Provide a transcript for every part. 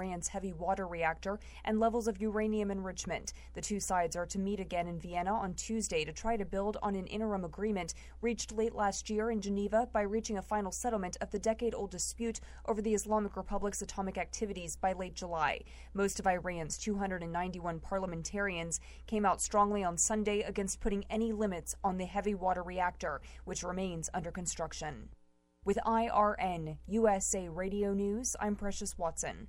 Iran's heavy water reactor and levels of uranium enrichment. The two sides are to meet again in Vienna on Tuesday to try to build on an interim agreement reached late last year in Geneva by reaching a final settlement of the decade old dispute over the Islamic Republic's atomic activities by late July. Most of Iran's 291 parliamentarians came out strongly on Sunday against putting any limits on the heavy water reactor, which remains under construction. With IRN USA Radio News, I'm Precious Watson.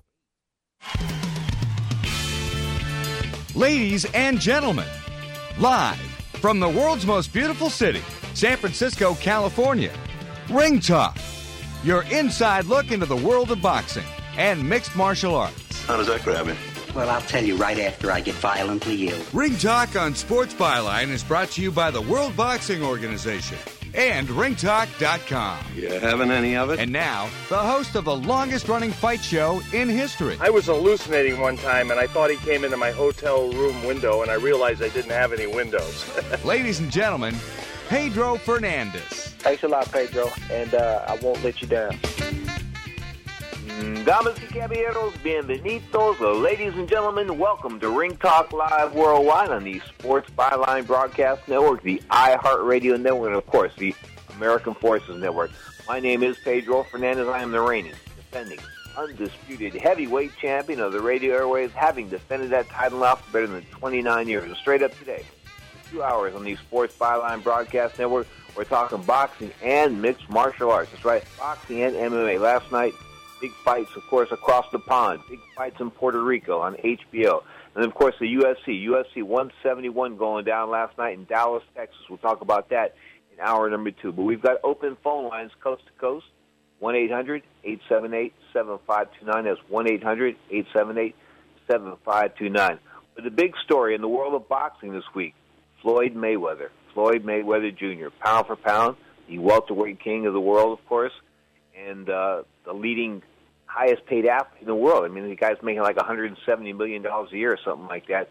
Ladies and gentlemen, live from the world's most beautiful city, San Francisco, California, Ring Talk, your inside look into the world of boxing and mixed martial arts. How does that grab you? Well, I'll tell you right after I get violently ill. Ring Talk on Sports Byline is brought to you by the World Boxing Organization and ringtalk.com. You having any of it? And now, the host of the longest running fight show in history. I was hallucinating one time and I thought he came into my hotel room window and I realized I didn't have any windows. Ladies and gentlemen, Pedro Fernandez. Thanks a lot, Pedro, and uh, I won't let you down. Damas y caballeros, bienvenidos. Ladies and gentlemen, welcome to Ring Talk Live Worldwide on the Sports Byline Broadcast Network, the iHeartRadio Network, and of course, the American Forces Network. My name is Pedro Fernandez. I am the reigning, defending, undisputed heavyweight champion of the radio airways, having defended that title now for better than 29 years. And straight up today, two hours on the Sports Byline Broadcast Network, we're talking boxing and mixed martial arts. That's right, boxing and MMA. Last night, big fights, of course, across the pond. Big fights in Puerto Rico on HBO. And, of course, the UFC. UFC 171 going down last night in Dallas, Texas. We'll talk about that in hour number two. But we've got open phone lines coast to coast. 1-800-878-7529. That's 1-800-878-7529. But the big story in the world of boxing this week, Floyd Mayweather. Floyd Mayweather Jr., pound for pound, the welterweight king of the world, of course, and uh, the leading highest paid athlete in the world. I mean, the guy's making like 170 million dollars a year or something like that,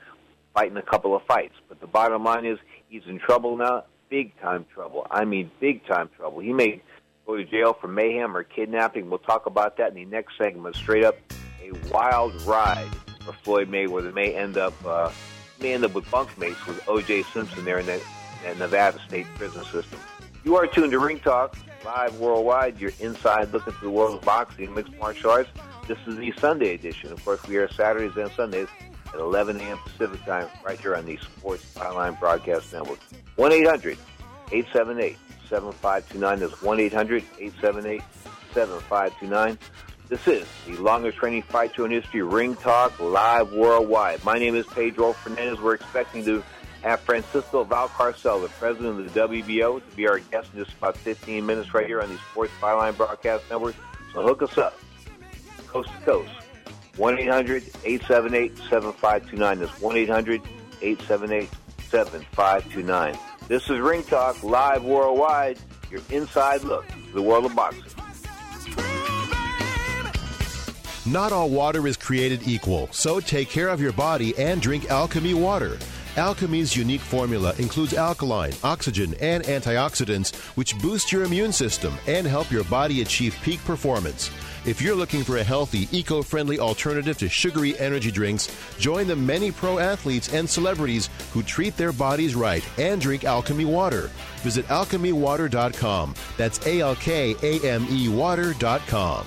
fighting a couple of fights. But the bottom line is he's in trouble now, big time trouble. I mean, big time trouble. He may go to jail for mayhem or kidnapping. We'll talk about that in the next segment. Straight up, a wild ride for Floyd Mayweather may end up uh, may end up with bunkmates with O.J. Simpson there in that, that Nevada state prison system. You are tuned to Ring Talk live worldwide. You're inside looking into the world of boxing mixed martial arts. This is the Sunday edition. Of course, we are Saturdays and Sundays at 11 a.m. Pacific time, right here on the Sports Byline Broadcast Network. 1 800 878 7529. That's 1 800 878 7529. This is the longest training fight show in history, Ring Talk, live worldwide. My name is Pedro Fernandez. We're expecting to have Francisco Valcarcel, the president of the WBO, to be our guest in just about 15 minutes right here on the Sports Byline Broadcast Network. So hook us up, coast to coast. 1-800-878-7529. That's 1-800-878-7529. This is Ring Talk, live worldwide, your inside look to the world of boxing. Not all water is created equal, so take care of your body and drink Alkame water. Alkame's unique formula includes alkaline, oxygen, and antioxidants, which boost your immune system and help your body achieve peak performance. If you're looking for a healthy, eco friendly alternative to sugary energy drinks, join the many pro athletes and celebrities who treat their bodies right and drink Alkame water. Visit alkamewater.com. That's A L K A M E water.com.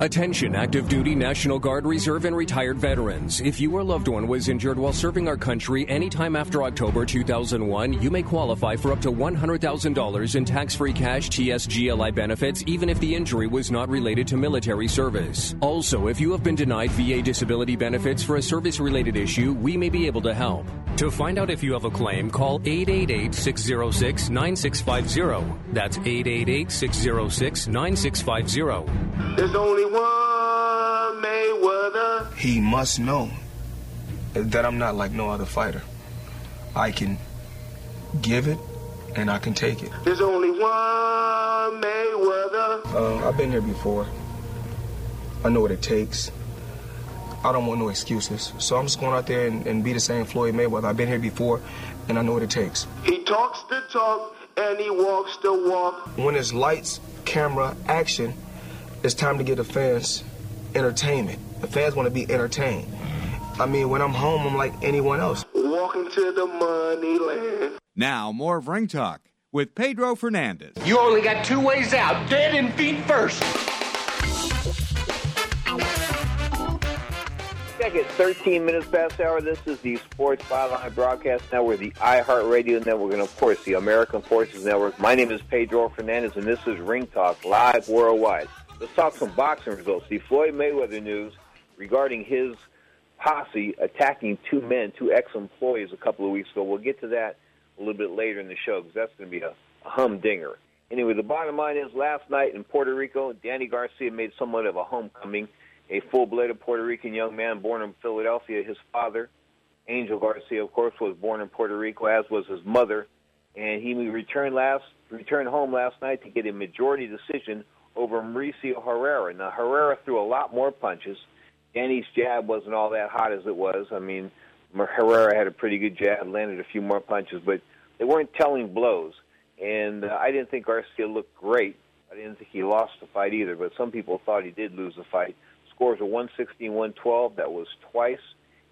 Attention active duty National Guard Reserve and retired veterans. If your loved one was injured while serving our country anytime after October 2001, you may qualify for up to $100,000 in tax free cash TSGLI benefits even if the injury was not related to military service. Also, if you have been denied VA disability benefits for a service related issue, we may be able to help. To find out if you have a claim, call 888 606 9650. That's 888 606 9650. There's only Mayweather. He must know that I'm not like no other fighter. I can give it and I can take it. There's only one Mayweather. Uh, I've been here before. I know what it takes. I don't want no excuses. So I'm just going out there and, and be the same Floyd Mayweather. I've been here before and I know what it takes. He talks the talk and he walks the walk. When it's lights, camera, action, it's time to get the fans entertainment. The fans want to be entertained. I mean, when I'm home, I'm like anyone else. Walking to the money land. Now, more of Ring Talk with Pedro Fernandez. You only got two ways out dead and feet first. Check it, 13 minutes past hour. This is the Sports Byline Broadcast Network, the iHeartRadio Network, and of course the American Forces Network. My name is Pedro Fernandez, and this is Ring Talk live worldwide. Let's talk some boxing results. The Floyd Mayweather news regarding his posse attacking two mm-hmm. men, two ex-employees, a couple of weeks ago. We'll get to that a little bit later in the show because that's going to be a, a humdinger. Anyway, the bottom line is last night in Puerto Rico, Danny Garcia made somewhat of a homecoming. A full-blooded Puerto Rican young man born in Philadelphia. His father, Angel Garcia, of course, was born in Puerto Rico, as was his mother, and he returned last returned home last night to get a majority decision over Mauricio Herrera. Now Herrera threw a lot more punches. Danny's jab wasn't all that hot as it was. I mean, Herrera had a pretty good jab, landed a few more punches, but they weren't telling blows. And uh, I didn't think Garcia looked great. I didn't think he lost the fight either, but some people thought he did lose the fight. Scores were 116, 112. That was twice.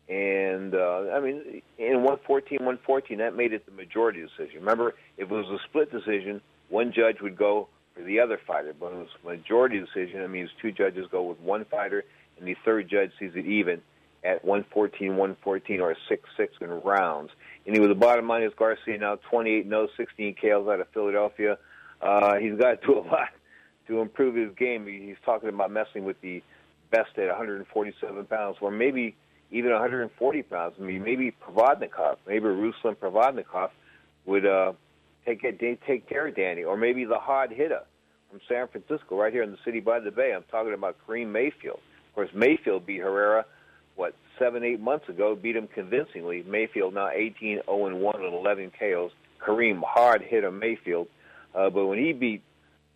And, uh, I mean, in 114, 114, that made it the majority decision. Remember, if it was a split decision, one judge would go for the other fighter. But it was majority decision. That means two judges go with one fighter, and the third judge sees it even at 114, 114, or 6 6 in rounds. Anyway, the bottom line is Garcia now 28 0, 16 KOs out of Philadelphia. Uh, he's got to do a lot to improve his game. He's talking about messing with the best at 147 pounds, or maybe even 140 pounds. I mean, maybe Provodnikov, maybe Ruslan Provodnikov would uh, take take care of Danny, or maybe the hard hitter from San Francisco, right here in the city by the bay. I'm talking about Karim Mayfield. Of course, Mayfield beat Herrera, what, seven, eight months ago, beat him convincingly. Mayfield now 18 0 1 with 11 KOs. Karim hard hitter Mayfield. Uh, but when he beat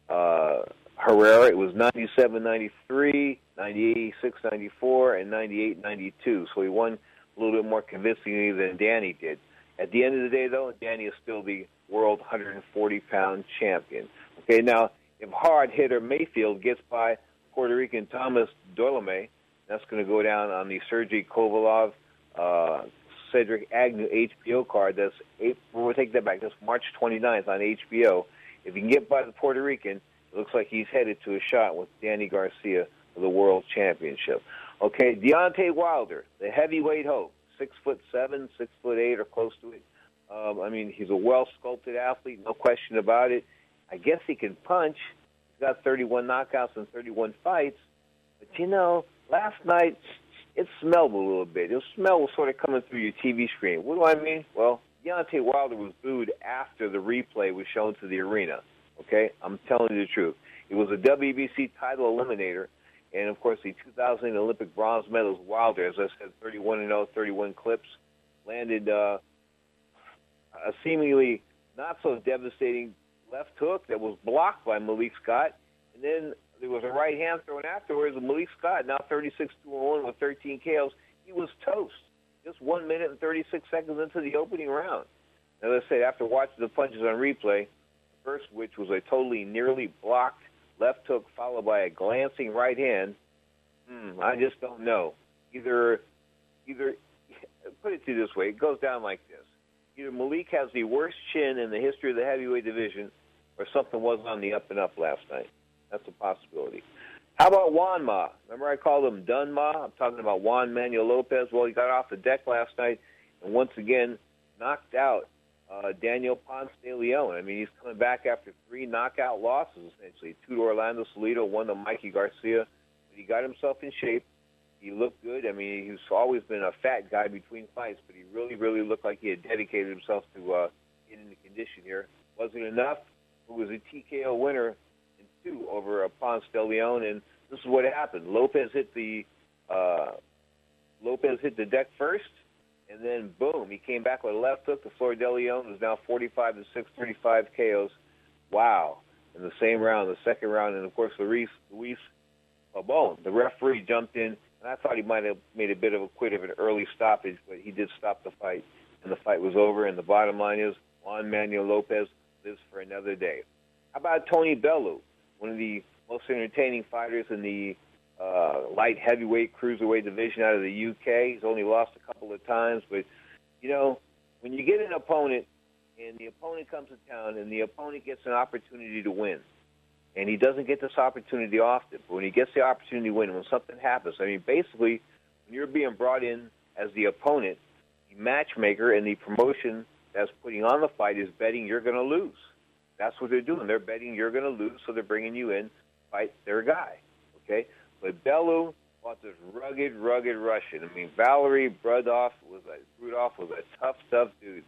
uh, Herrera, it was 97 93, 96 94, and 98 92. So he won a little bit more convincingly than Danny did. At the end of the day, though, Danny is still the world 140 pound champion. Okay, now, if hard hitter Mayfield gets by Puerto Rican Thomas Dulorme, that's going to go down on the Sergey Kovalev uh, Cedric Agnew HBO card. That's eight, we'll take that back. That's March 29th on HBO. If he can get by the Puerto Rican, it looks like he's headed to a shot with Danny Garcia for the World Championship. Okay, Deontay Wilder, the heavyweight hope, six foot seven, six foot eight, or close to it. Um, I mean, he's a well sculpted athlete, no question about it. I guess he can punch. He's got 31 knockouts and 31 fights. But you know, last night it smelled a little bit. The smell was sort of coming through your TV screen. What do I mean? Well, Deontay Wilder was booed after the replay was shown to the arena. Okay, I'm telling you the truth. It was a WBC title eliminator, and of course the 2000 Olympic bronze medalist Wilder, as I said, 31 and 0, 31 clips, landed uh, a seemingly not so devastating left hook that was blocked by Malik Scott, and then there was a right hand thrown afterwards. And Malik Scott, now 36 to 1 with 13 KOs, he was toast. Just one minute and 36 seconds into the opening round. As I said, after watching the punches on replay, the first which was a totally nearly blocked left hook followed by a glancing right hand. Hmm, I just don't know. Either, either, put it to you this way: it goes down like this. Either Malik has the worst chin in the history of the heavyweight division, or something was on the up and up last night. That's a possibility. How about Juan Ma? Remember I called him Dun Ma? I'm talking about Juan Manuel Lopez. Well, he got off the deck last night and once again knocked out uh, Daniel Ponce de Leon. I mean, he's coming back after three knockout losses, essentially. Two to Orlando Salido, one to Mikey Garcia. But he got himself in shape. He looked good. I mean, he's always been a fat guy between fights, but he really, really looked like he had dedicated himself to uh, getting into condition here. Wasn't enough. It was a TKO winner in two over uh, Ponce de Leon, and this is what happened. Lopez hit the uh, Lopez hit the deck first, and then boom, he came back with a left hook. The Flor de Leon is now 45 to 6, 35 KOs. Wow! In the same round, the second round, and of course Luis Luis Pabon, the referee jumped in, and I thought he might have made a bit of a quit of an early stoppage, but he did stop the fight, and the fight was over. And the bottom line is Juan Manuel Lopez lives for another day. How about Tony Bellew? one of the most entertaining fighters in the uh, light heavyweight cruiserweight division out of the UK. He's only lost a couple of times, but you know when you get an opponent and the opponent comes to town and the opponent gets an opportunity to win, and he doesn't get this opportunity often, but when he gets the opportunity to win, when something happens, I mean basically when you're being brought in as the opponent, the matchmaker and the promotion that's putting on the fight is betting you're going to lose. That's what they're doing. They're betting you're going to lose, so they're bringing you in, fight their guy. Okay, but Bellew fought this rugged, rugged Russian. I mean, Valery Brudov was a Rudolph was a tough, tough dude,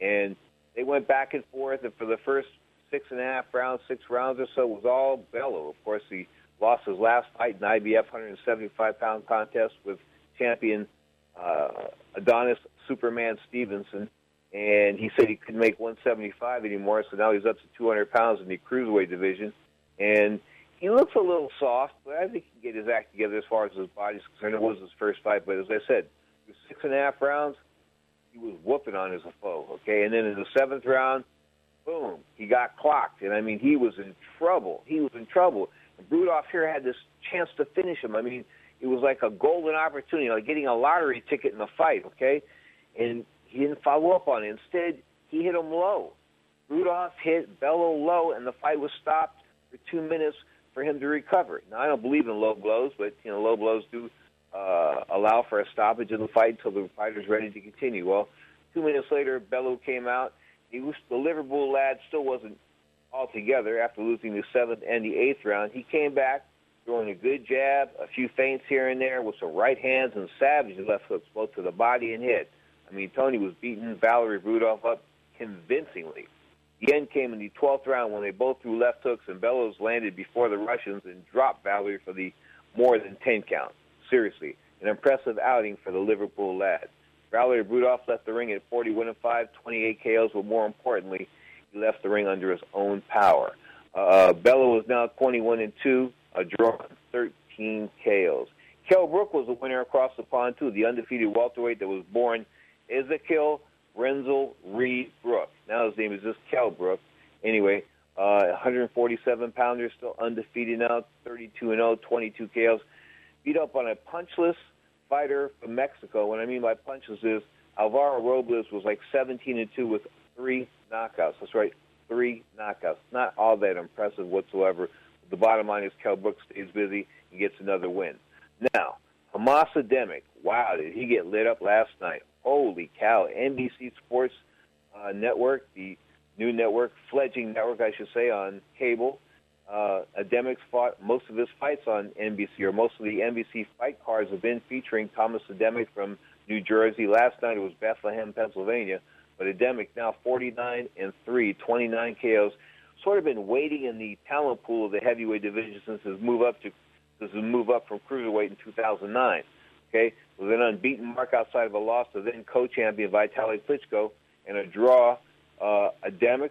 man. And they went back and forth, and for the first six and a half rounds, six rounds or so, was all Bellew. Of course, he lost his last fight in IBF 175 pound contest with champion uh, Adonis Superman Stevenson and he said he couldn't make 175 anymore, so now he's up to 200 pounds in the cruiserweight division, and he looks a little soft, but I think he can get his act together as far as his body's concerned. It was his first fight, but as I said, six and a half rounds. He was whooping on his foe, okay, and then in the seventh round, boom, he got clocked, and I mean he was in trouble. He was in trouble. And Brudov here had this chance to finish him. I mean, it was like a golden opportunity, like getting a lottery ticket in the fight, okay, and he didn't follow up on it. Instead, he hit him low. Rudolph hit Bellew low, and the fight was stopped for two minutes for him to recover. Now, I don't believe in low blows, but you know, low blows do uh, allow for a stoppage in the fight until the fighter's ready to continue. Well, two minutes later, Bellew came out. He was the Liverpool lad. Still wasn't all together after losing the seventh and the eighth round. He came back throwing a good jab, a few feints here and there with some right hands and savage left hooks both to the body and head. I mean, Tony was beating Valery Rudolph up convincingly. The end came in the 12th round when they both threw left hooks and Bellew's landed before the Russians and dropped Valery for the more than 10 count. Seriously, an impressive outing for the Liverpool lad. Valery Rudolph left the ring at 41 and 5, 28 KOs, but more importantly, he left the ring under his own power. Uh, Bellew is now 21 and 2, a draw 13 KOs. Kell Brook was a winner across the pond too, the undefeated welterweight that was born Ezekiel Renzel Reed Brook. Now his name is just Kell Brook. Anyway, uh, 147 pounder, still undefeated now, 32 and 0, 22 KOs. Beat up on a punchless fighter from Mexico. What I mean by punches is Alvaro Robles was like 17 and 2 with three knockouts. That's right, three knockouts. Not all that impressive whatsoever. The bottom line is Kell Brook stays busy and gets another win. Now, Hamas Adamek, wow, did he get lit up last night? Holy cow! NBC Sports uh, Network, the new network, fledging network, I should say, on cable. Uh, fought most of his fights on NBC, or most of the NBC fight cards have been featuring Thomas Adamek from New Jersey. Last night it was Bethlehem, Pennsylvania. But Adamek now 49 and 3, 29 KOs. Sort of been waiting in the talent pool of the heavyweight division since his move up to his move up from cruiserweight in 2009. Okay, with an unbeaten mark outside of a loss to then co-champion Vitaly Klitschko and a draw. Uh, Adamek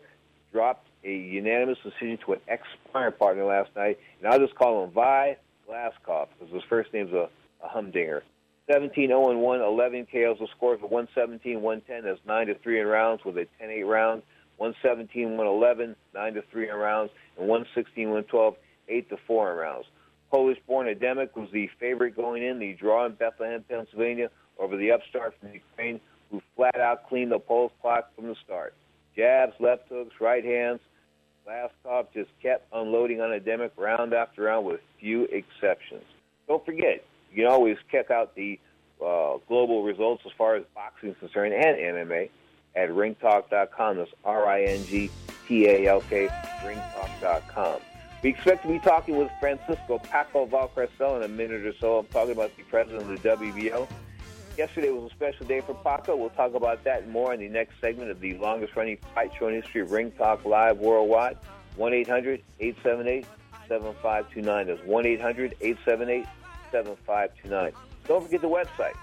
dropped a unanimous decision to an ex-sparring partner last night, and I'll just call him Vi Glazkov because his first name's a, a humdinger. 17 0 1, 11 KOs. The score for 117 110. That's 9 to 3 in rounds with a 10 8 round. 117 111, 9 to 3 in rounds, and 116 112, 8 to 4 in rounds. Polish born Adamek was the favorite going in, the draw in Bethlehem, Pennsylvania, over the upstart from Ukraine, who flat out cleaned the Polish clock from the start. Jabs, left hooks, right hands. Glazkov just kept unloading on Adamek round after round with few exceptions. Don't forget, you can always check out the uh, global results as far as boxing is concerned and MMA at ringtalk.com. That's R I N G T A L K, ringtalk.com. We expect to be talking with Francisco Paco Valcarcel in a minute or so. I'm talking about the president of the WBO. Yesterday was a special day for Paco. We'll talk about that more in the next segment of the longest running fight show in history Ring Talk Live worldwide. 1 800 878 7529. That's 1 800 878 7529. Don't forget the website,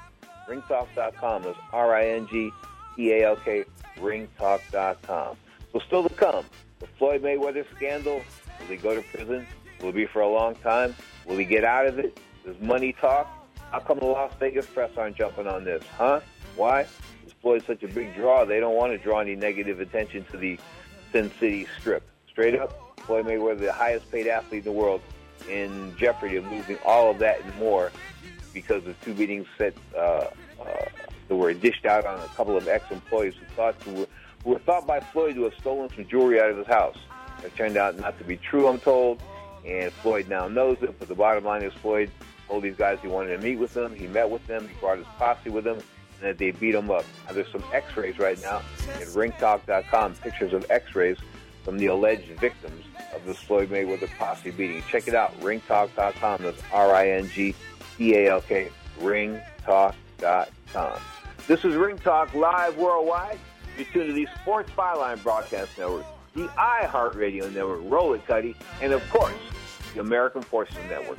ringtalk.com. That's R I N G T A L K, ringtalk.com. So, still to come, the Floyd Mayweather scandal. Will he go to prison? Will be for a long time? Will he get out of it? Does money talk? How come the Las Vegas press aren't jumping on this? Huh? Why? Is Floyd such a big draw? They don't want to draw any negative attention to the Sin City Strip. Straight up, Floyd Mayweather, the highest paid athlete in the world, in jeopardy of losing all of that and more because of two meetings set uh, uh, that were dished out on a couple of ex-employees who thought to, who were thought by Floyd to have stolen some jewelry out of his house. It turned out not to be true, I'm told, and Floyd now knows it. But the bottom line is Floyd told these guys he wanted to meet with them. He met with them. He brought his posse with him, and that they beat him up. Now, there's some X-rays right now at ringtalk.com, pictures of X-rays from the alleged victims of this Floyd Mayweather posse beating. Check it out, ringtalk.com. That's R-I-N-G-T-A-L-K, ringtalk.com. This is Ring Talk live worldwide. You're tuned to the Sports Byline Broadcast Network, the iHeartRadio Network, Roll It Cuddy, and of course, the American Forces Network.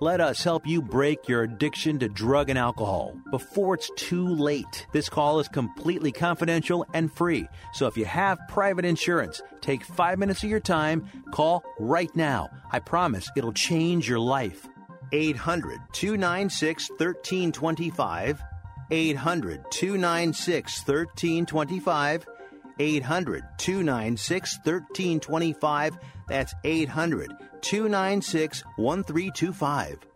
Let us help you break your addiction to drug and alcohol before it's too late. This call is completely confidential and free. So if you have private insurance, take five minutes of your time, call right now. I promise it'll change your life. 800 296 1325. 800 296 1325. 800 296 1325. That's 800 296 1325.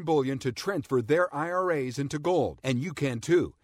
Bullion to transfer their IRAs into gold, and you can too.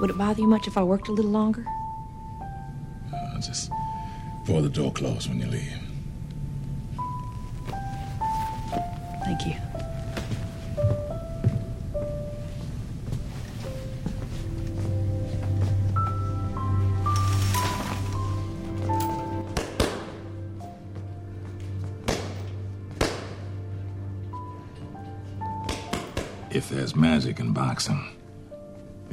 Would it bother you much if I worked a little longer? Uh, just before the door closed when you leave. Thank you. If there's magic in boxing,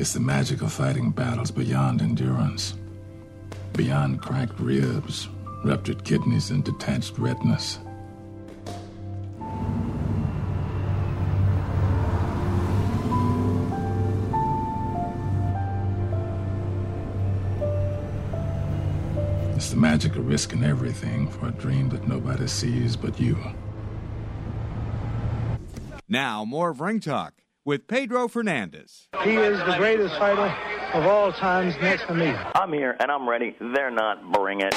it's the magic of fighting battles beyond endurance, beyond cracked ribs, ruptured kidneys, and detached retinas. It's the magic of risking everything for a dream that nobody sees but you. Now, more of Ring Talk with Pedro Fernandez. He is the greatest fighter of all times next to me. I'm here and I'm ready. They're not. Bring it.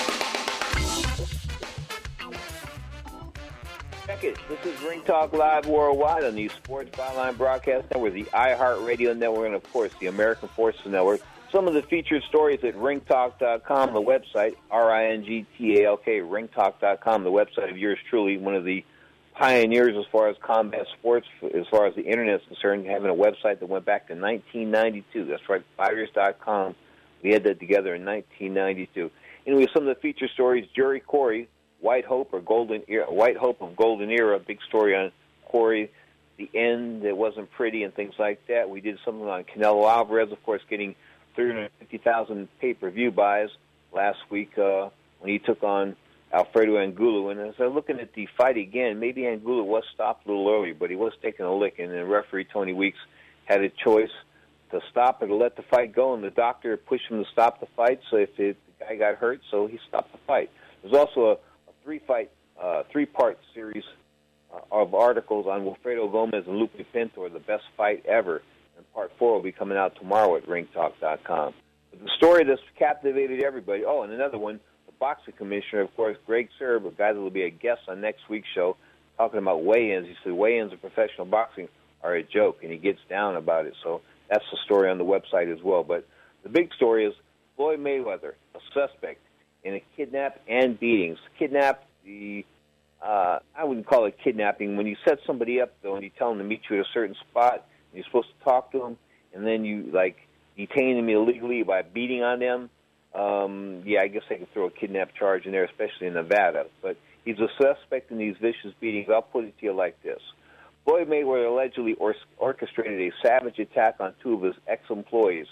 Check it. This is Ring Talk Live Worldwide on the Sports Byline Broadcast Network, the iHeartRadio Network, and of course the American Forces Network. Some of the featured stories at ringtalk.com, the website, R I N G T A L K, ringtalk.com, the website of yours truly, one of the pioneers as far as combat sports, as far as the internet is concerned, having a website that went back to 1992. That's right, fighters.com. We had that together in 1992. Anyway, some of the feature stories: Gerry Cooney, White Hope or Golden Era, White Hope of Golden Era, big story on Corey, the end that wasn't pretty, and things like that. We did something on Canelo Alvarez, of course, getting 350,000 pay-per-view buys last week uh, when he took on Alfredo Angulo. And as I'm looking at the fight again, maybe Angulo was stopped a little early, but he was taking a lick, and then referee Tony Weeks had a choice to stop or to let the fight go, and the doctor pushed him to stop the fight. So if it, the guy got hurt, so he stopped the fight. There's also a, a three-fight, uh, three-part series uh, of articles on Wilfredo Gomez and Lupe Pintor, the best fight ever. And part four will be coming out tomorrow at ringtalk.com. But the story that's captivated everybody. Oh, and another one boxing commissioner, of course, Greg Sirb, a guy that will be a guest on next week's show, talking about weigh-ins. He said weigh-ins in professional boxing are a joke, and he gets down about it. So that's the story on the website as well. But the big story is Floyd Mayweather, a suspect in a kidnap and beatings. Kidnap the uh, I wouldn't call it kidnapping. When you set somebody up though, and you tell them to meet you at a certain spot, and you're supposed to talk to them, and then you like detain them illegally by beating on them um, yeah, I guess they could throw a kidnap charge in there, especially in Nevada. But he's a suspect in these vicious beatings. I'll put it to you like this. Floyd Mayweather allegedly or- orchestrated a savage attack on two of his ex-employees,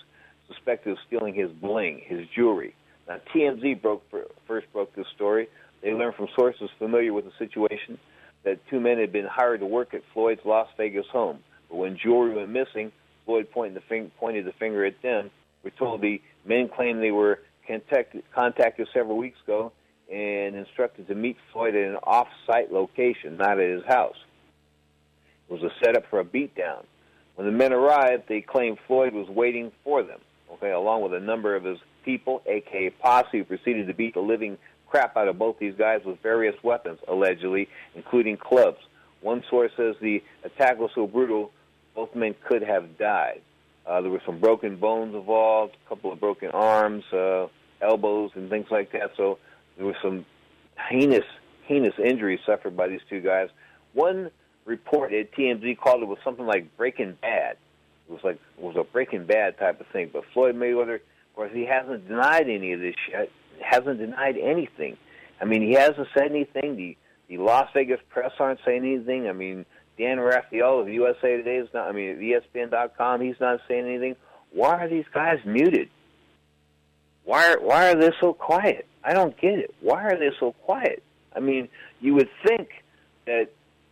suspected of stealing his bling, his jewelry. Now, TMZ broke first broke this story. They learned from sources familiar with the situation that two men had been hired to work at Floyd's Las Vegas home. But when jewelry went missing, Floyd pointed the, fing- pointed the finger at them. We're told the men claimed they were contacted, contacted several weeks ago and instructed to meet Floyd at an off-site location, not at his house. It was a setup for a beatdown. When the men arrived, they claimed Floyd was waiting for them, okay, along with a number of his people, aka posse, who proceeded to beat the living crap out of both these guys with various weapons, allegedly, including clubs. One source says the attack was so brutal, both men could have died. Uh, there were some broken bones involved, a couple of broken arms, uh, elbows, and things like that. So there were some heinous, heinous injuries suffered by these two guys. One report at TMZ called it was something like Breaking Bad. It was like it was a Breaking Bad type of thing. But Floyd Mayweather, of course, he hasn't denied any of this shit. Hasn't denied anything. I mean, he hasn't said anything. The the Las Vegas press aren't saying anything. I mean, Dan Rafael of USA Today is not. I mean, ESPN.com, he's not saying anything. Why are these guys muted? Why are why are they so quiet? I don't get it. Why are they so quiet? I mean, you would think that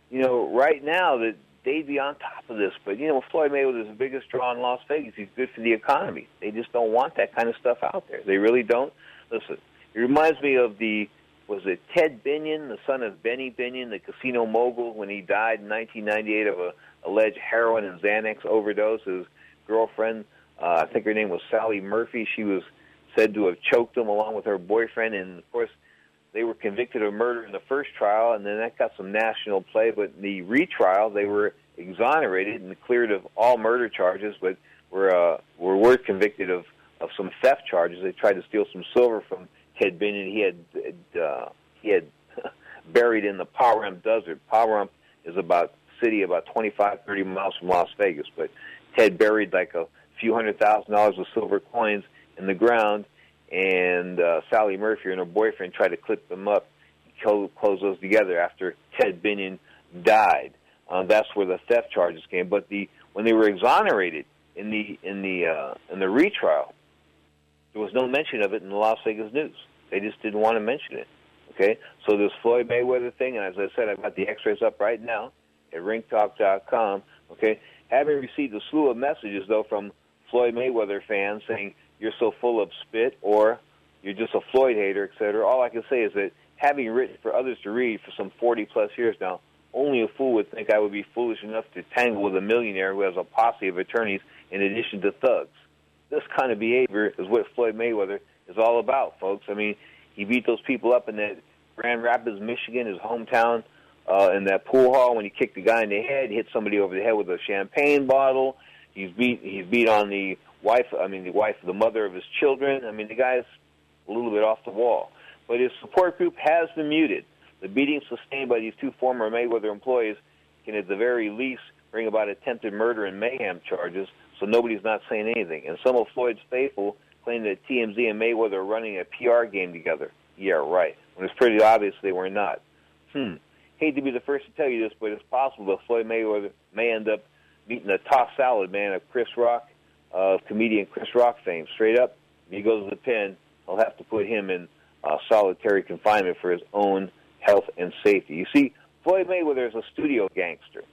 you know right now that they'd be on top of this, but you know Floyd Mayweather is the biggest draw in Las Vegas. He's good for the economy. They just don't want that kind of stuff out there. They really don't. Listen, it reminds me of the was it Ted Binion, the son of Benny Binion, the casino mogul, when he died in 1998 of a alleged heroin and Xanax overdose. His girlfriend, uh, I think her name was Sandy Murphy, she was said to have choked him along with her boyfriend, and of course they were convicted of murder in the first trial, and then that got some national play. But in the retrial, they were exonerated and cleared of all murder charges, but were uh, were were convicted of of some theft charges. They tried to steal some silver from Ted Binion. He had uh, he had buried in the Pahrump Desert. Pahrump is about city about 25, 30 miles from Las Vegas, but Ted buried like a few hundred thousand dollars of silver coins in the ground, and uh, Sandy Murphy and her boyfriend tried to clip them up, close, close those together after Ted Binion died. Uh, that's where the theft charges came. But the when they were exonerated in the in the uh, in the retrial, there was no mention of it in the Las Vegas news. They just didn't want to mention it. Okay, so this Floyd Mayweather thing, and as I said, I've got the X-rays up right now at ringtalk.com. Okay, having received a slew of messages though from Floyd Mayweather fans saying you're so full of spit or you're just a Floyd hater, etc. All I can say is that having written for others to read for some 40 plus years now, only a fool would think I would be foolish enough to tangle with a millionaire who has a posse of attorneys in addition to thugs. Kind of behavior is what Floyd Mayweather is all about, folks. I mean, he beat those people up in that Grand Rapids, Michigan, his hometown, uh, in that pool hall when he kicked the guy in the head, hit somebody over the head with a champagne bottle. He's beat he's beat on the wife, I mean, the wife, of the mother of his children. I mean, the guy's a little bit off the wall. But his support group has been muted. The beatings sustained by these two former Mayweather employees can, at the very least, bring about attempted murder and mayhem charges, so nobody's not saying anything. And some of Floyd's faithful claim that TMZ and Mayweather are running a PR game together. Yeah, right. When it's pretty obvious they were not. Hmm. Hate to be the first to tell you this, but it's possible that Floyd Mayweather may end up meeting the toss salad man of Chris Rock of comedian Chris Rock fame. Straight up, if he goes to the pen, he'll have to put him in uh, solitary confinement for his own health and safety. You see, Floyd Mayweather is a studio gangster.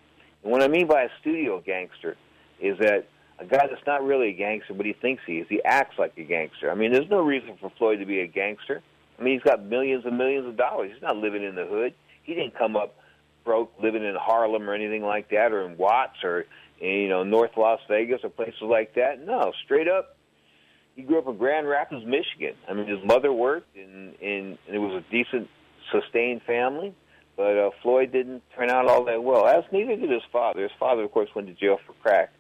And what I mean by a studio gangster is that a guy that's not really a gangster, but he thinks he is. He acts like a gangster. I mean, there's no reason for Floyd to be a gangster. I mean, he's got millions and millions of dollars. He's not living in the hood. He didn't come up broke living in Harlem or anything like that, or in Watts or you know, North Las Vegas or places like that. No, straight up, he grew up in Grand Rapids, Michigan. I mean, his mother worked, and, and, and it was a decent, sustained family. But uh, Floyd didn't turn out all that well, as neither did his father. His father, of course, went to jail for crack,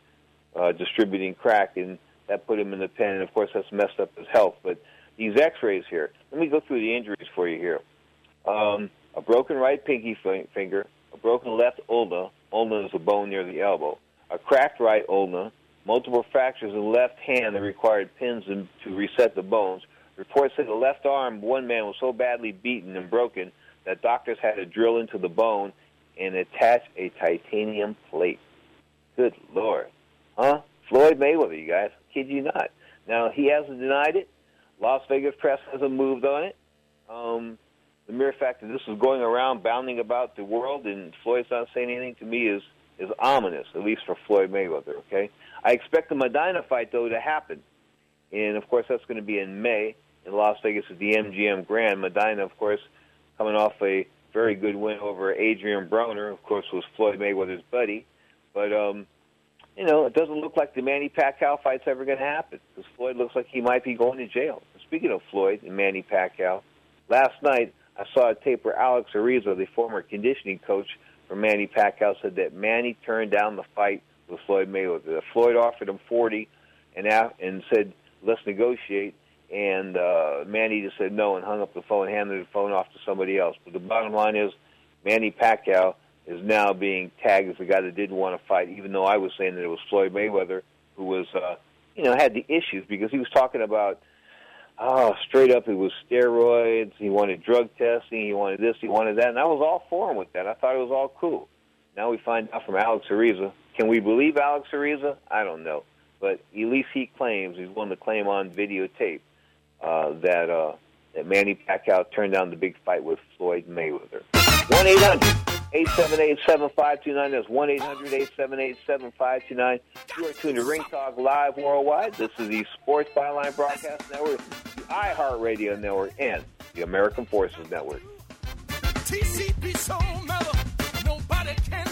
uh, distributing crack, and that put him in the pen. And of course, that's messed up his health. But these X-rays here, let me go through the injuries for you here. Um, a broken right pinky finger, a broken left ulna. Ulna is a bone near the elbow a cracked right ulna, multiple fractures in the left hand that required pins to reset the bones. Reports say the left arm one man was so badly beaten and broken that doctors had to drill into the bone and attach a titanium plate. Good Lord. Huh? Floyd Mayweather, you guys. Kid you not. Now he hasn't denied it. Las Vegas press hasn't moved on it. Um, the mere fact that this is going around, bounding about the world, and Floyd's not saying anything to me is is ominous, at least for Floyd Mayweather. Okay, I expect the Maidana fight though to happen, and of course that's going to be in May in Las Vegas at the MGM Grand. Maidana, of course, coming off a very good win over Adrian Broner, of course, was Floyd Mayweather's buddy, but um, you know it doesn't look like the Manny Pacquiao fight's ever going to happen because Floyd looks like he might be going to jail. Speaking of Floyd and Manny Pacquiao, last night I saw a tape where Alex Ariza, the former conditioning coach for Manny Pacquiao, said that Manny turned down the fight with Floyd Mayweather. Floyd offered him forty, and and said let's negotiate. And uh, Manny just said no and hung up the phone, handed the phone off to somebody else. But the bottom line is, Manny Pacquiao is now being tagged as the guy that didn't want to fight, even though I was saying that it was Floyd Mayweather who was, uh, you know, had the issues because he was talking about oh, straight up, it was steroids. He wanted drug testing. He wanted this. He wanted that. And I was all for him with that. I thought it was all cool. Now we find out from Alex Ariza. Can we believe Alex Ariza? I don't know. But at least he claims, he's willing to claim on videotape, uh, that, uh, that Manny Pacquiao turned down the big fight with Floyd Mayweather. 1 800 878 7529. That's 1 800 878 7529. You are tuned to Ring Talk Live Worldwide. This is the Sports Byline Broadcast Network, the iHeartRadio Network, and the American Forces Network. TCP so mellow, nobody can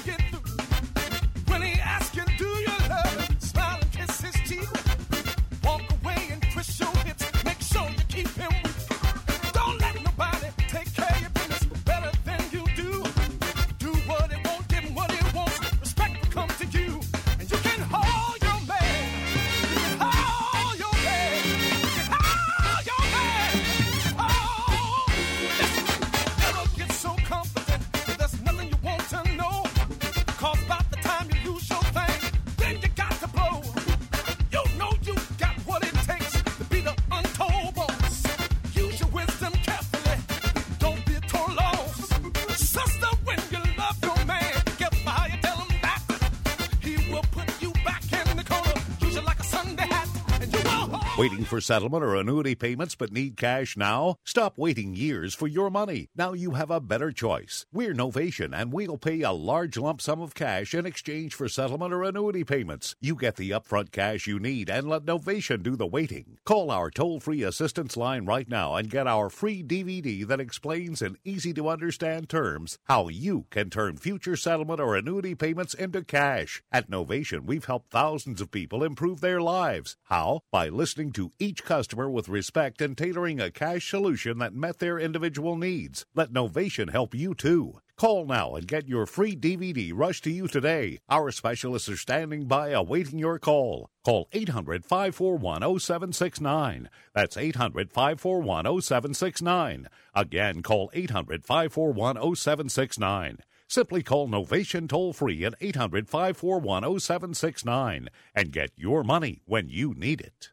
for settlement or annuity payments but need cash now? Stop waiting years for your money. Now you have a better choice. We're Novation and we'll pay a large lump sum of cash in exchange for settlement or annuity payments. You get the upfront cash you need and let Novation do the waiting. Call our toll free assistance line right now and get our free DVD that explains in easy to understand terms how you can turn future settlement or annuity payments into cash. At Novation, we've helped thousands of people improve their lives. How? By listening to each customer with respect and tailoring a cash solution that met their individual needs. Let Novation help you too. Call now and get your free DVD rushed to you today. Our specialists are standing by awaiting your call. Call 800 541 0769. That's 800 541 0769. Again, call 800 541 0769. Simply call Novation toll free at 800 541 0769 and get your money when you need it.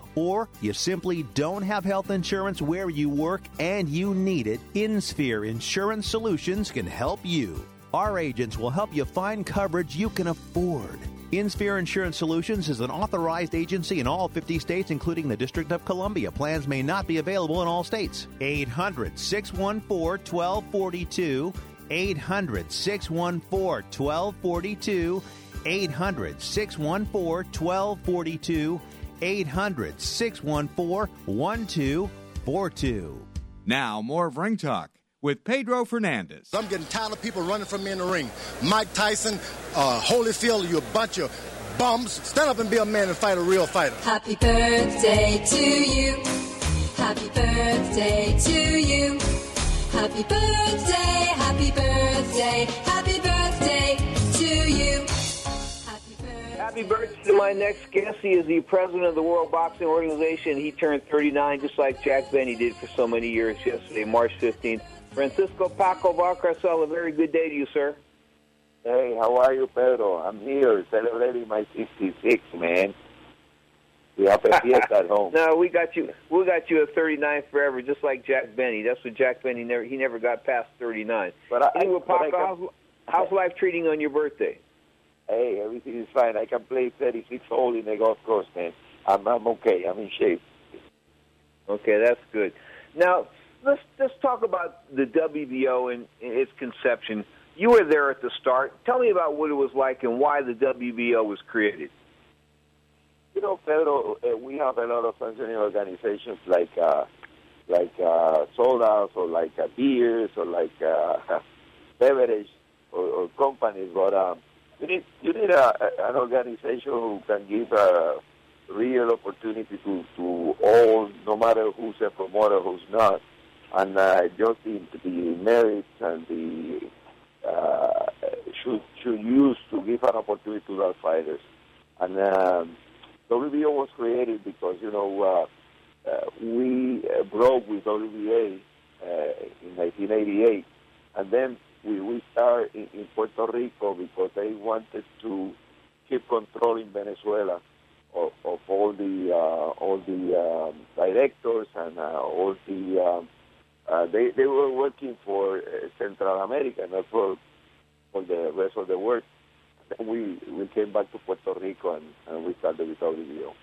or you simply don't have health insurance where you work and you need it, InSphere Insurance Solutions can help you. Our agents will help you find coverage you can afford. InSphere Insurance Solutions is an authorized agency in all 50 states, including the District of Columbia. Plans may not be available in all states. 800 614 1242. 800 614 1242. 800 614 1242. 800 614 1242. Now, more of Ring Talk with Pedro Fernandez. I'm getting tired of people running from me in the ring. Mike Tyson, uh, Holyfield, you a bunch of bums. Stand up and be a man and fight a real fighter. Happy birthday to you. Happy birthday to you. Happy birthday, happy birthday, happy birthday Happy birthday to my next guest. He is the president of the World Boxing Organization. He turned 39 just like Jack Benny did for so many years yesterday, March 15th. Francisco Paco Valcarcel, a very good day to you, sir. Hey, how are you, Pedro? I'm here celebrating my 66, man. We have a fiesta at home. No, we got you. We got you at 39 forever, just like Jack Benny. That's what Jack Benny never. He never got past 39. But I, anyway, but Paco, I can- how's, how's life treating on your birthday? Hey, everything is fine. I can play 36 hole in the golf course, man. I'm, I'm okay. I'm in shape. Okay, that's good. Now let's let's talk about the WBO and its conception. You were there at the start. Tell me about what it was like and why the WBO was created. You know, Pedro, uh, we have a lot of functioning organizations like uh, like uh, sodas or like uh, beers or like uh, beverage or, or companies, but um, you need you need a, a- an organization who can give a real opportunity to, to all, no matter who's a promoter, who's not, and uh, just the, the merits and the uh, should should use to give an opportunity to our fighters. And um, WBO was created because you know uh, uh, we uh, broke with WBA uh, in 1988, and then we we started in, in Puerto Rico because they wanted to keep controlling Venezuela of, of all the uh, all the um, directors and uh, all the um, uh, they they were working for uh, Central America, not for for the rest of the world. Then we we came back to Puerto Rico and, and we started with WBO.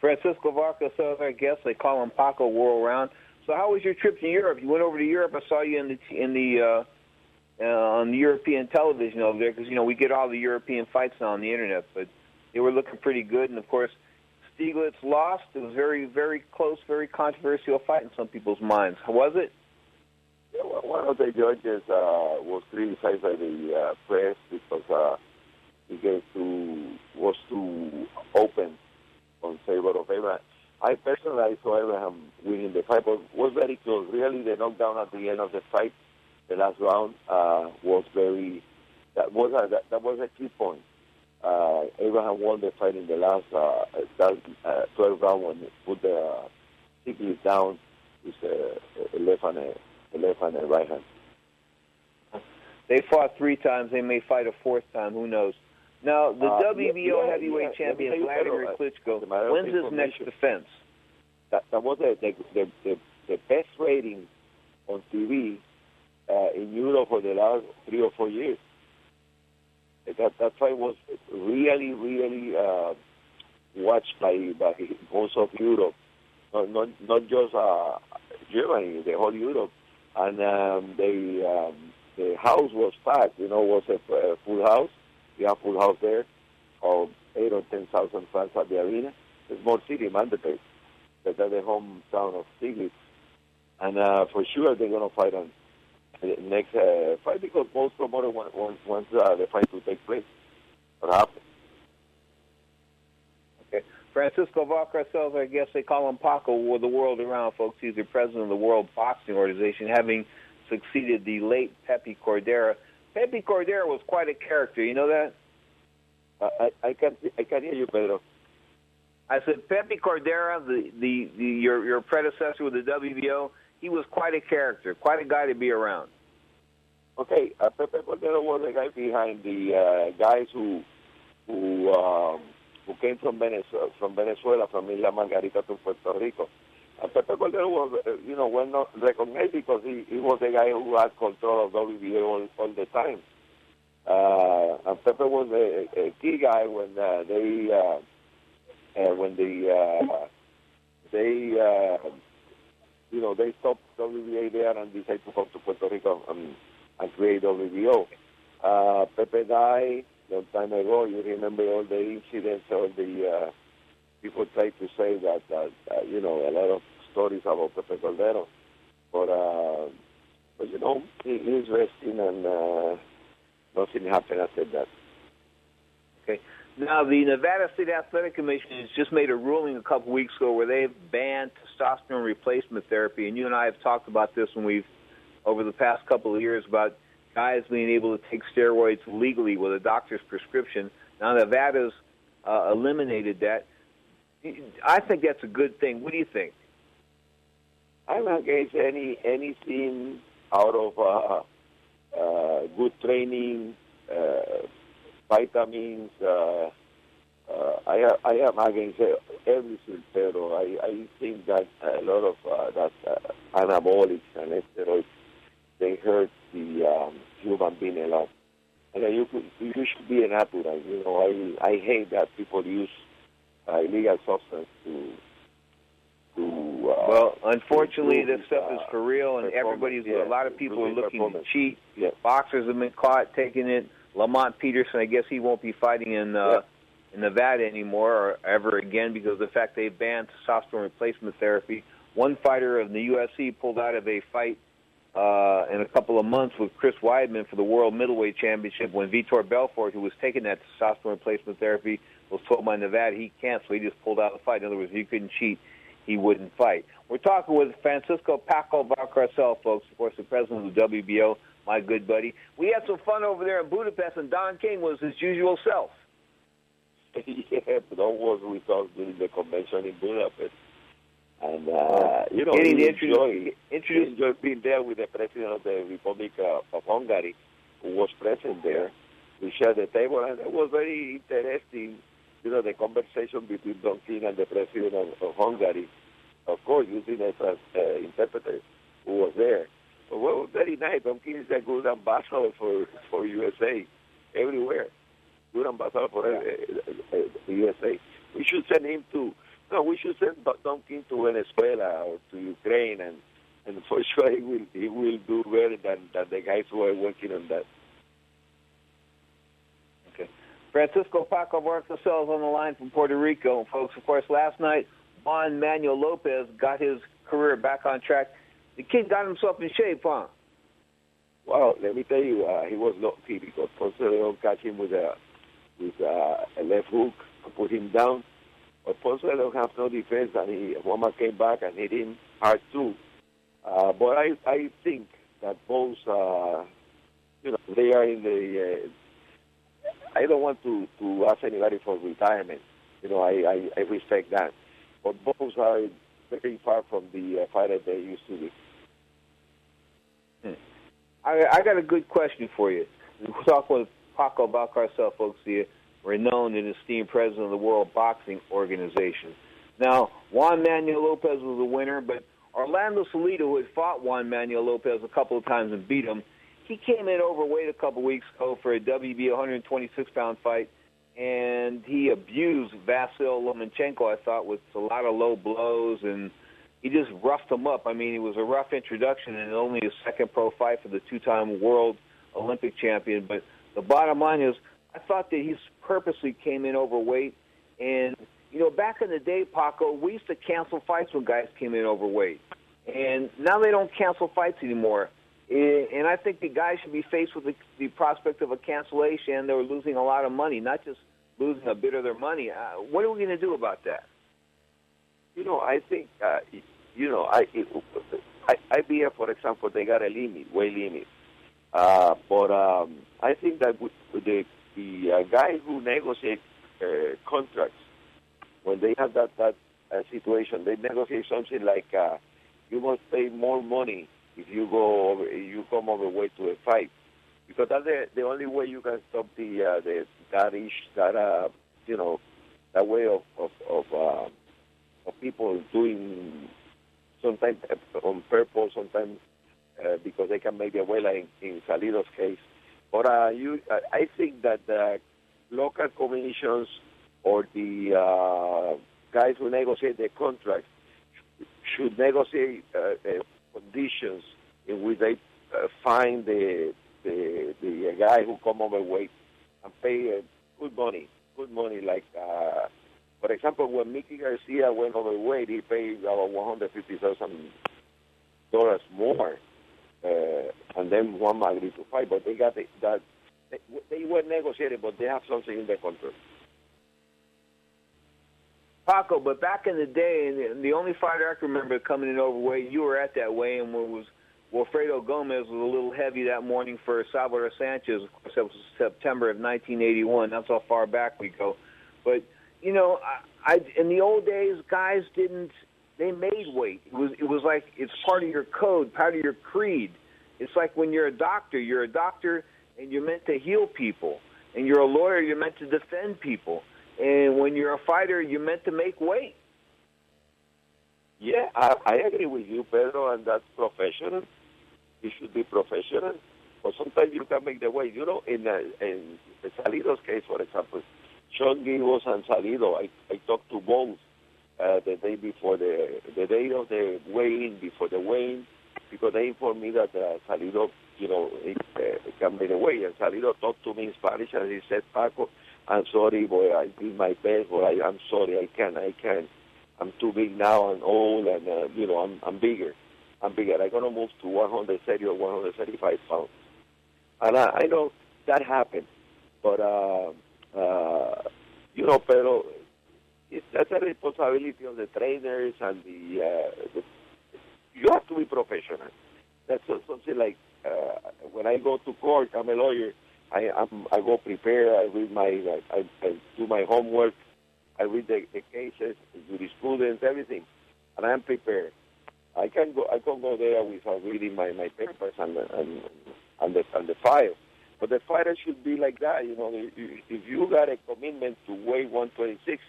Francisco Vargas, our guest, they call him Paco World Round. So, how was your trip to Europe? You went over to Europe. I saw you in the in the uh, uh, on the European television over there because you know we get all the European fights on the internet, but they were looking pretty good. And of course, Stieglitz lost. It was very very close, very controversial fight in some people's minds. Was it? Yeah, well, one of the judges uh, was criticized by the uh, press because uh, he gave too was too open on favor of Abraham. I personally saw Abraham winning the fight, but was very close. Really, the knockdown at the end of the fight, the last round, uh, was very. That was a, that, that was a key point. Uh, Abraham won the fight in the last uh, that, uh, 12 round when he put the uh, down with a, a left and a, left and a right hand. They fought three times. They may fight a fourth time. Who knows? Now, the Uh, WBO yeah, heavyweight yeah, champion Vladimir uh, Klitschko. as a matter of When's his next defense? That, that was the, the, the, the, best rating on TV uh, in Europe for the last three or four years. That that fight was really, really uh, watched by by most of Europe, not not, not just uh, Germany, the whole Europe, and um, they um, the house was packed. You know, was a, a full house. We have full house there, of eight or ten thousand fans at the arena. It's more city, mandatory. That's the hometown of Stieglitz, and uh, for sure they're gonna fight on the next uh, fight because most promoters want, want, want uh, the fight to take place or happen. Okay. Francisco Valcarcel, I guess they call him Paco, or the world around, folks. He's the president of the World Boxing Organization, having succeeded the late Pepe Cordero. Pepe Cordero was quite a character. You know that? I, I can I can't hear you, Pedro. I said Pepe Cordero, the, the, the your your predecessor with the WBO, he was quite a character, quite a guy to be around. Okay, uh, Pepe Cordero was the guy behind the uh, guys who who um, who came from Venezuela, from Venezuela, from Isla Margarita to Puerto Rico. Pepe Cordero was, uh, you know, well not recognized because he, he was the guy who had control of WBA all, all the time. Uh, and Pepe was a, a key guy when uh, they, uh, uh, when the, uh, they, uh, you know, they stopped WBA there and decided to come to Puerto Rico and, and create WBO. Uh, Pepe died long time ago. You remember all the incidents, all the uh, people try to say that, that uh, you know, a lot of stories about Pepe Cordero. But, uh, but you know, he, he's resting and uh, nothing happened after that. Okay. Now, the Nevada State Athletic Commission has just made a ruling a couple weeks ago where they've banned testosterone replacement therapy, and you and I have talked about this when we've, over the past couple of years, about guys being able to take steroids legally with a doctor's prescription. Now, Nevada's uh, eliminated that. I think that's a good thing. What do you think? I'm against any anything out of uh, uh, good training, uh, vitamins. Uh, uh, I I am against everything, pero I, I think that a lot of uh, that uh, anabolics and steroids they hurt the um, human being a lot. And uh, you could, you should be a natural. You know, I I hate that people use uh, illegal substance to to. Uh, Well, unfortunately, improve this stuff is uh, for real, and everybody's yeah, a lot of people are looking to cheat. Yeah. Boxers have been caught taking it. Lamont Peterson, I guess he won't be fighting in uh, in Nevada anymore or ever again because of the fact they banned testosterone replacement therapy. One fighter of the UFC pulled out of a fight uh, in a couple of months with Chris Weidman for the World Middleweight Championship when Vitor Belfort, who was taking that testosterone replacement therapy, was told by Nevada he can't, so he just pulled out of the fight. In other words, he couldn't cheat, he wouldn't fight. We're talking with Francisco Paco Valcarcel, folks, of course, the president of the WBO, my good buddy. We had some fun over there in Budapest, and Don King was his usual self. yeah, but that was with us during the convention in Budapest. And, uh, you know, Getting we to introduce- enjoy, introduce- we enjoy being there with the president of the Republic of Hungary, who was present there. We shared the table, and it was very interesting, you know, the conversation between Don King and the president of, of Hungary. Of course, using a trans, uh, interpreter who was there. Well, very nice. Don King is a good ambassador for, for USA everywhere. Good ambassador for uh, uh, uh, USA. We should send him to no, we should send Don- Don King to Venezuela or to Ukraine, and and for sure he will he will do better than, than the guys who are working on that. Francisco Paco Valcarcel is on the line from Puerto Rico. Folks, of course, last night, Juan Manuel Lopez got his career back on track. The kid got himself in shape, huh? Well, let me tell you, uh, he was lucky because Ponce Leon catch him with a with uh, a left hook and put him down. But Ponce Leon have no defense, and he Juanma came back and hit him hard too. Uh, but I I think that both, uh, you know, they are in the. Uh, I don't want to to ask anybody for retirement. You know, I I, I respect that, but both are very far from the uh, fighter they used to be. I, I got a good question for you. We're talking with Paco Valcarcel, folks, the renowned and esteemed president of the World Boxing Organization. Now, Juan Manuel Lopez was the winner, but Orlando Salido, who had fought Juan Manuel Lopez a couple of times and beat him, he came in overweight a couple weeks ago for a WB 126 pound fight, and he abused Vasyl Lomachenko, I thought, with a lot of low blows, and he just roughed him up. I mean, it was a rough introduction and only his second pro fight for the two time world Olympic champion. But the bottom line is, I thought that he purposely came in overweight. And, you know, back in the day, Paco, we used to cancel fights when guys came in overweight. And now they don't cancel fights anymore. And I think the guys should be faced with the, the prospect of a cancellation they're losing a lot of money, not just losing a bit of their money. Uh, what are we going to do about that? You know, I think, uh, you know, I, I, IBF, for example, they got a limit, way limit. Uh, but um, I think that the the uh, guys who negotiate uh, contracts, when they have that that uh, situation, they negotiate something like uh, you must pay more money if you go over, if you come overweight to a fight, because that's the, the only way you can stop the uh, the that ish that uh, you know that way of of of, uh, of people doing sometimes on purpose, sometimes uh, because they can make their way, like in, in Salido's case. But uh, you, I think that the local commissions or the uh, guys who negotiate the contracts should negotiate uh, uh, conditions in which they uh, find the, the the guy who come overweight and pay uh, good money, good money. Like, uh, for example, when Mickey Garcia went overweight, he paid about one hundred fifty thousand dollars more, uh, and then Juan agreed to fight. But they got the, that they, they were negotiated, but they have something in the contract. Paco, but back in the day, and the only fighter I can remember coming in overweight, you were at that weigh-in where was Wilfredo Gomez was a little heavy that morning for Salvador Sanchez. Of course, that was September of 1981. That's how far back we go. But you know, I, I in the old days, guys didn't. They made weight. It was it was like it's part of your code, part of your creed. It's like when you're a doctor. You're a doctor, and you're meant to heal people. And you're a lawyer. You're meant to defend people. And when you're a fighter, you're meant to make weight. Yeah, I, I agree with you, Pedro, and that's professional. You should be professional. But sometimes you can make the weight. You know, in uh, in Salido's case, for example, Sean Gibbons and Salido, I, I talked to both uh, the day before the the day of the weigh-in, before the weigh-in, because they informed me that uh, Salido, you know, he, uh, can make the weight. And Salido talked to me in Spanish, and he said, Paco, I'm sorry, boy, I did my best, but I, I'm sorry, I can't, I can't. I'm too big now and old, and uh, you know, I'm I'm bigger. I'm bigger. I'm gonna move to 130 or 135 pounds, and I, I know that happened, but uh, uh, you know, pero it's, that's a responsibility of the trainers and the, uh, the you have to be professional. That's something like uh, when I go to court, I'm a lawyer. I I'm, I go prepare. I read my I, I do my homework. I read the, the cases, the jurisprudence, everything, and I am prepared. I can go I can go there without reading my, my papers and and and the and the file. But the fighter should be like that. You know, if, you got a commitment to weigh 126,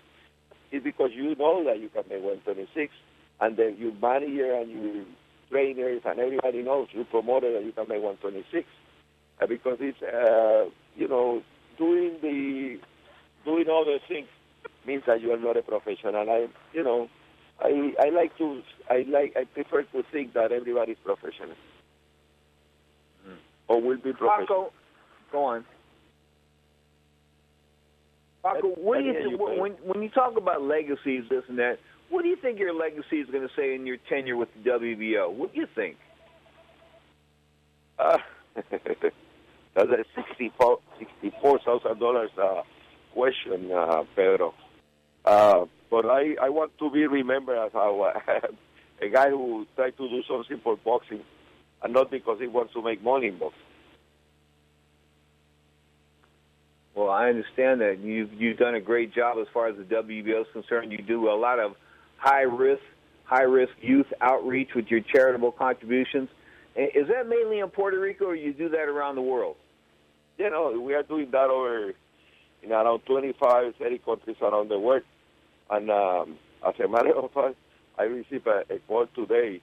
it's because you know that you can make 126, and then your manager and your trainers and everybody knows you promoted that you can make 126 uh, because it's uh, you know doing the doing all the things means that you are not a professional. I you know I I like to I like I prefer to think that everybody is professional mm. or will be professional. Paco, go on. Paco, what do you think when when you talk about legacies, this and that? What do you think your legacy is going to say in your tenure with the WBO? What do you think? Uh, that's a sixty-four sixty-four thousand dollars uh, question, uh, Pedro. Uh, but I, I want to be remembered as a, a guy who tried to do something for boxing, and not because he wants to make money in boxing. Well, I understand that you've you've done a great job as far as the WBO is concerned. You do a lot of high risk, high risk youth outreach with your charitable contributions. Is that mainly in Puerto Rico, or you do that around the world? You know, we are doing that over in around 25, 30 countries around the world. And um, as a matter of fact, I received a, a call today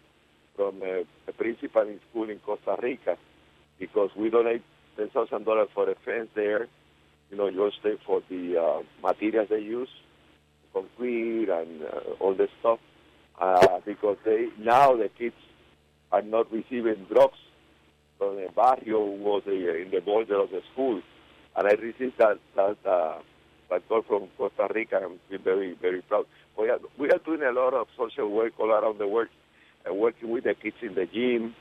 from a, a principal in school in Costa Rica because we donate ten thousand dollars for a fence there. You know, just for the uh, materials they use, concrete and uh, all the stuff. Uh, because they now the kids are not receiving drugs the barrio was in the border of the school, and I received that that. Uh, that call from Costa Rica. I'm very, very proud. We are, we are doing a lot of social work all around the world, uh, working with the kids in the gym,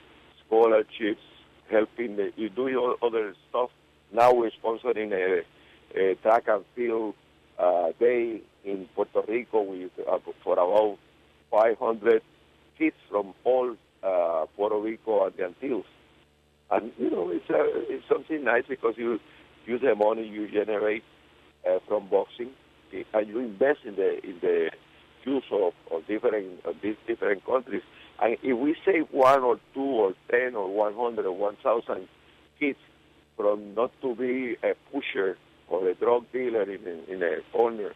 scholarships, helping the, you do all other stuff. Now we're sponsoring a, a track and field uh, day in Puerto Rico with, uh, for about 500 kids from all uh, Puerto Rico and the Antilles. And you know, it's uh, it's something nice because you use the money you generate uh, from boxing, and you invest in the in the use of, of different of these different countries. And if we save one or two or ten or one hundred or one thousand kids from not to be a pusher or a drug dealer in, in, in a corner,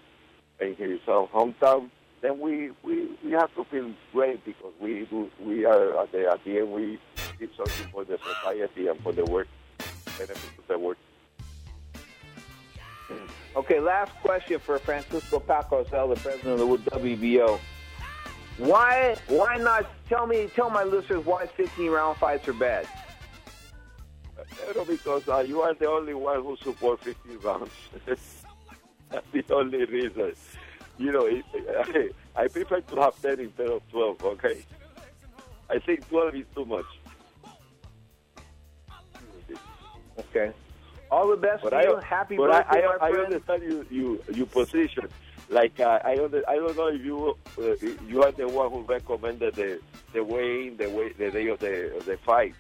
in his hometown, then we, we, we have to feel great because we do, we are at the, at the end we did something for the society and for the work benefit of the work. Okay, last question for Francisco Pacosel, the president of the WBO. Why why not tell me tell my listeners why 15 round fights are bad? Because uh, you are the only one who supports 15 rounds. That's the only reason. You know, it, I, I prefer to have 10 instead of 12, okay? I think 12 is too much. Okay. All the best But to I, you. Happy but birthday, I, I, I understand you, you, you position. Like uh, I, under, I don't know if you uh, you are the one who recommended the the way the way the day of the of the fight.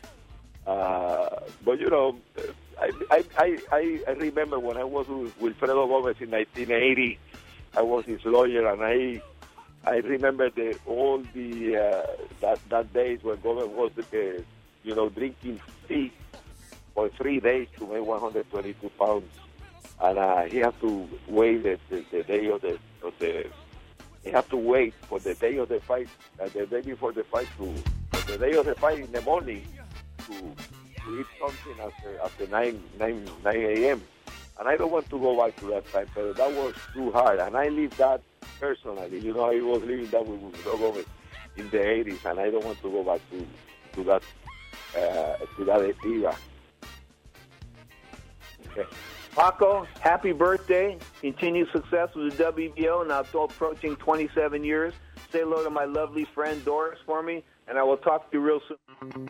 Uh, but you know, I, I I I I remember when I was with Wilfredo Gomez in 1980. I was his lawyer, and I I remember the all the uh, that that days when Gomez was uh, you know drinking tea for three days to weigh 122 pounds, and uh, he had to wait the, the, the day of the of the he had to wait for the day of the fight, uh, the day before the fight to the day of the fight in the morning to, to eat something after after 9 9 9 a.m. And I don't want to go back to that time, but that was too hard. And I live that personally. You know, I was living that with Gomez in the 80s, and I don't want to go back to to that uh, to that era. Paco, happy birthday. Continued success with the WBO. Now approaching 27 years. Say hello to my lovely friend Doris for me, and I will talk to you real soon.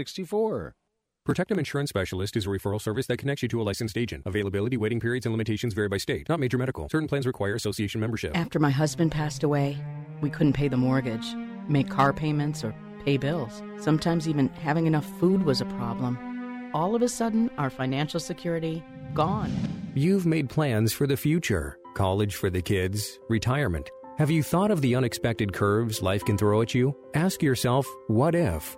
Protectum Insurance Specialist is a referral service that connects you to a licensed agent. Availability, waiting periods, and limitations vary by state. Not major medical. Certain plans require association membership. After my husband passed away, we couldn't pay the mortgage, make car payments, or pay bills. Sometimes even having enough food was a problem. All of a sudden, our financial security gone. You've made plans for the future college for the kids, retirement. Have you thought of the unexpected curves life can throw at you? Ask yourself, what if?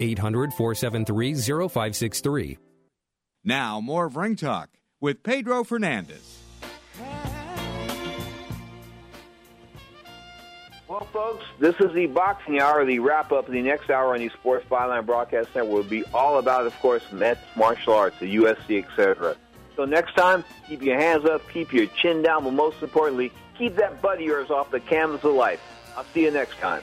800 473 0563. Now, more of Ring Talk with Pedro Fernandez. Well, folks, this is the boxing hour, the wrap up. The next hour on the Sports Byline Broadcast Network will be all about, of course, Mets, martial arts, the USC, etc. So next time, keep your hands up, keep your chin down, but most importantly, keep that butt of yours off the canvas of life. I'll see you next time.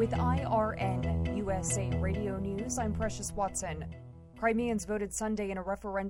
With IRN USA Radio News, I'm Precious Watson. Crimeans voted Sunday in a referendum.